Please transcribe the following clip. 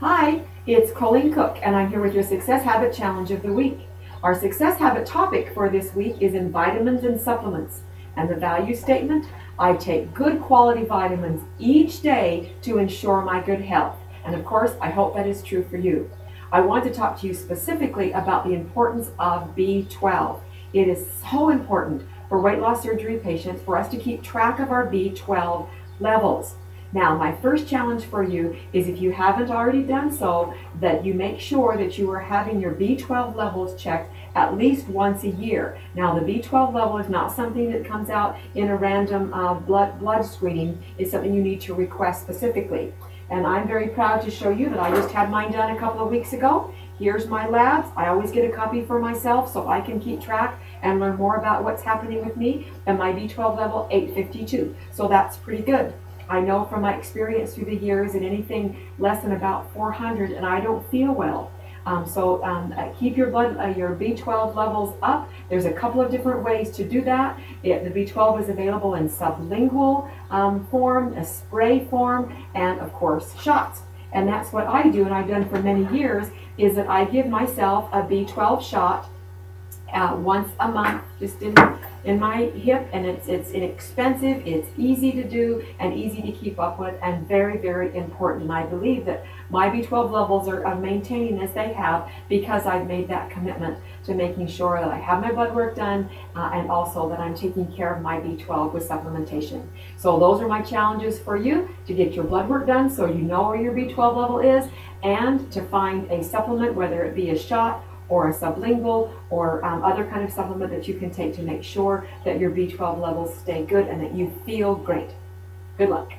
Hi, it's Colleen Cook, and I'm here with your Success Habit Challenge of the Week. Our Success Habit topic for this week is in vitamins and supplements. And the value statement I take good quality vitamins each day to ensure my good health. And of course, I hope that is true for you. I want to talk to you specifically about the importance of B12. It is so important for weight loss surgery patients for us to keep track of our B12 levels. Now, my first challenge for you is if you haven't already done so, that you make sure that you are having your B12 levels checked at least once a year. Now, the B12 level is not something that comes out in a random uh, blood, blood screening. It's something you need to request specifically. And I'm very proud to show you that I just had mine done a couple of weeks ago. Here's my labs. I always get a copy for myself so I can keep track and learn more about what's happening with me. And my B12 level 852. So that's pretty good. I know from my experience through the years that anything less than about 400 and I don't feel well. Um, so um, uh, keep your blood, uh, your B12 levels up. There's a couple of different ways to do that. It, the B12 is available in sublingual um, form, a spray form, and of course shots. And that's what I do, and I've done for many years, is that I give myself a B12 shot uh, once a month, just in in my hip, and it's it's inexpensive, it's easy to do, and easy to keep up with, and very very important. And I believe that my B12 levels are, maintaining as they have because I've made that commitment to making sure that I have my blood work done, uh, and also that I'm taking care of my B12 with supplementation. So those are my challenges for you to get your blood work done, so you know where your B12 level is, and to find a supplement, whether it be a shot or a sublingual or um, other kind of supplement that you can take to make sure that your B12 levels stay good and that you feel great. Good luck.